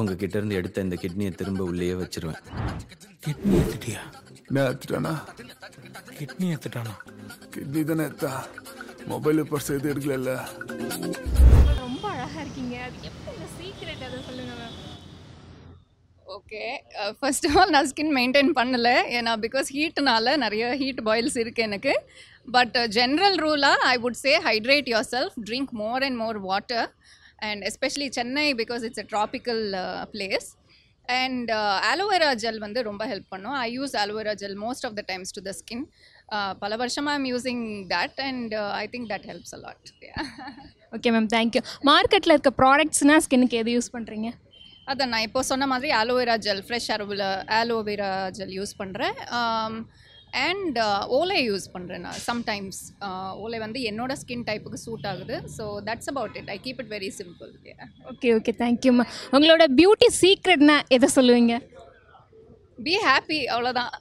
உங்ககிட்ட இருந்து எடுத்த இந்த கிட்னியை திரும்ப உள்ளேயே வச்சிருவேன். கிட்னி எடுத்துட்டியா? நான் எடுத்துட்டானா? கிட்னி எடுத்துட்டானா? கிட்னி தானே எடுத்தா? மொபைல் பர்ஸ் எது எடுக்கல ரொம்ப அழகா இருக்கீங்க. அது எப்படி சீக்ரெட் அதை சொல்லுங்க ma'am okay first of all நான் ஸ்கின் மெயின்டைன் பண்ணல. ஏன்னா பிகாஸ் ஹீட்னால நிறைய ஹீட் பாயில்ஸ் இருக்குது எனக்கு. But general ரூலாக I would say hydrate yourself drink more and more water and especially Chennai because it's a tropical place and aloe vera gel வந்து ரொம்ப help பண்ணும். I use aloe vera gel most of the times to the skin பல வருஷமாக I'm using that and I think that helps a lot okay ma'am thank you மார்க்கெட்டில் இருக்க ப்ராடக்ட்ஸ்னால் ஸ்கின்னுக்கு எது use பண்ணுறீங்க அதான் நான் இப்போ சொன்ன மாதிரி aloe vera gel fresh Auroville aloe vera gel use பண்ணுறேன் அண்ட் ஓலை யூஸ் பண்ணுறேன் நான். சம்டைம்ஸ் ஓலை வந்து என்னோட ஸ்கின் டைப்புக்கு சூட் ஆகுது. So that's about it I keep it very simple okay okay thank you ma'am உங்களோட பியூட்டி சீக்ரெட்னா எதை சொல்லுவீங்க? பி ஹாப்பி அவ்வளோதான்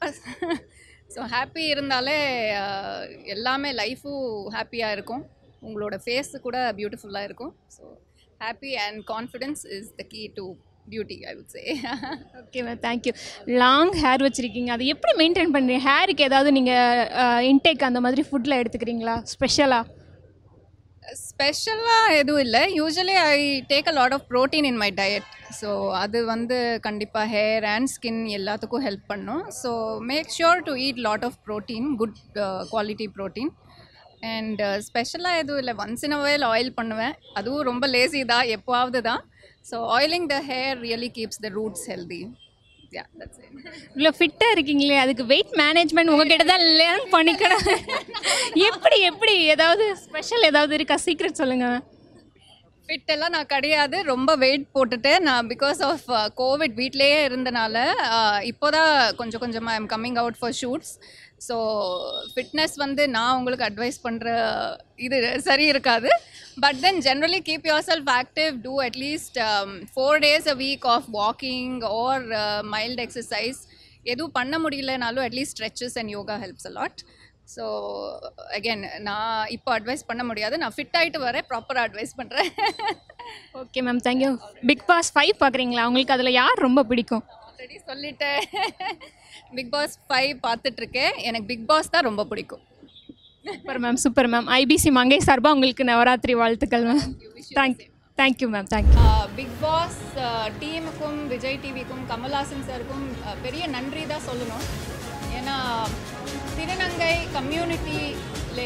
ஸோ ஹாப்பி இருந்தாலே uh, எல்லாமே லைஃபும் ஹாப்பியாக இருக்கும். உங்களோட ஃபேஸு கூட பியூட்டிஃபுல்லாக இருக்கும். So happy and confidence is the key to beauty I would say okay ma'am thank you long hair வச்சுருக்கீங்க. அதை எப்படி மெயின்டைன் பண்ணுறீங்க ஹேருக்கு ஏதாவது நீங்கள் இன்டேக் அந்த மாதிரி ஃபுட்டில் எடுத்துக்கிறீங்களா? ஸ்பெஷலாக ஸ்பெஷலாக எதுவும் இல்லை. Usually I take a lot of protein in my diet so அது வந்து கண்டிப்பாக ஹேர் அண்ட் ஸ்கின் எல்லாத்துக்கும் ஹெல்ப் பண்ணும். So make sure to eat lot of protein good quality protein and ஸ்பெஷலாக எதுவும் இல்லை. ஒன்ஸ் இன் அ ஆயில் பண்ணுவேன். அதுவும் ரொம்ப லேசி தான் எப்போவாவது தான் so oiling the hair really keeps the roots healthy இவ்வளோ ஃபிட்டாக இருக்கீங்களே. அதுக்கு வெயிட் மேனேஜ்மெண்ட் உங்ககிட்ட தான் லேர்ன் பண்ணிக்கணும் எப்படி எப்படி? ஏதாவது ஸ்பெஷல் ஏதாவது இருக்கா? சீக்ரெட் சொல்லுங்கள் ஃபிட் எல்லாம் நான் கிடையாது. ரொம்ப வெயிட் போட்டுட்டேன். நான் பிகாஸ் ஆஃப் கோவிட் வீட்லேயே இருந்தனால uh, இப்போ தான் கொஞ்சம் கொஞ்சமாக I'm coming out for shoots so fitness வந்து நான் உங்களுக்கு அட்வைஸ் பண்ணுற இது சரி இருக்காது. But then generally keep yourself active do at least four days a week of walking or mild exercise எதுவும் பண்ண முடியலனாலும் at least stretches and yoga helps a lot so again நான் இப்போ அட்வைஸ் பண்ண முடியாது. நான் ஃபிட் ஆகிட்டு வரேன். ப்ராப்பராக அட்வைஸ் பண்ணுறேன் okay ma'am thank you big boss five பார்க்குறீங்களா உங்களுக்கு அதில் யார் ரொம்ப பிடிக்கும்? ஆல்ரெடி சொல்லிட்டேன். பிக் பாஸ் ஃபைவ் பார்த்துட்ருக்கேன். எனக்கு பிக் பாஸ் தான் ரொம்ப பிடிக்கும். Super ma'am super ma'am IBC Mangai சார்பாக உங்களுக்கு நவராத்திரி வாழ்த்துக்கள் ma'am thank thank you ma'am thank you big boss டீமுக்கும் விஜய் டிவிக்கும் கமல்ஹாசன் சாருக்கும் பெரிய நன்றி தான் சொல்லணும். ஏன்னா திருநங்கை கம்யூனிட்டியில்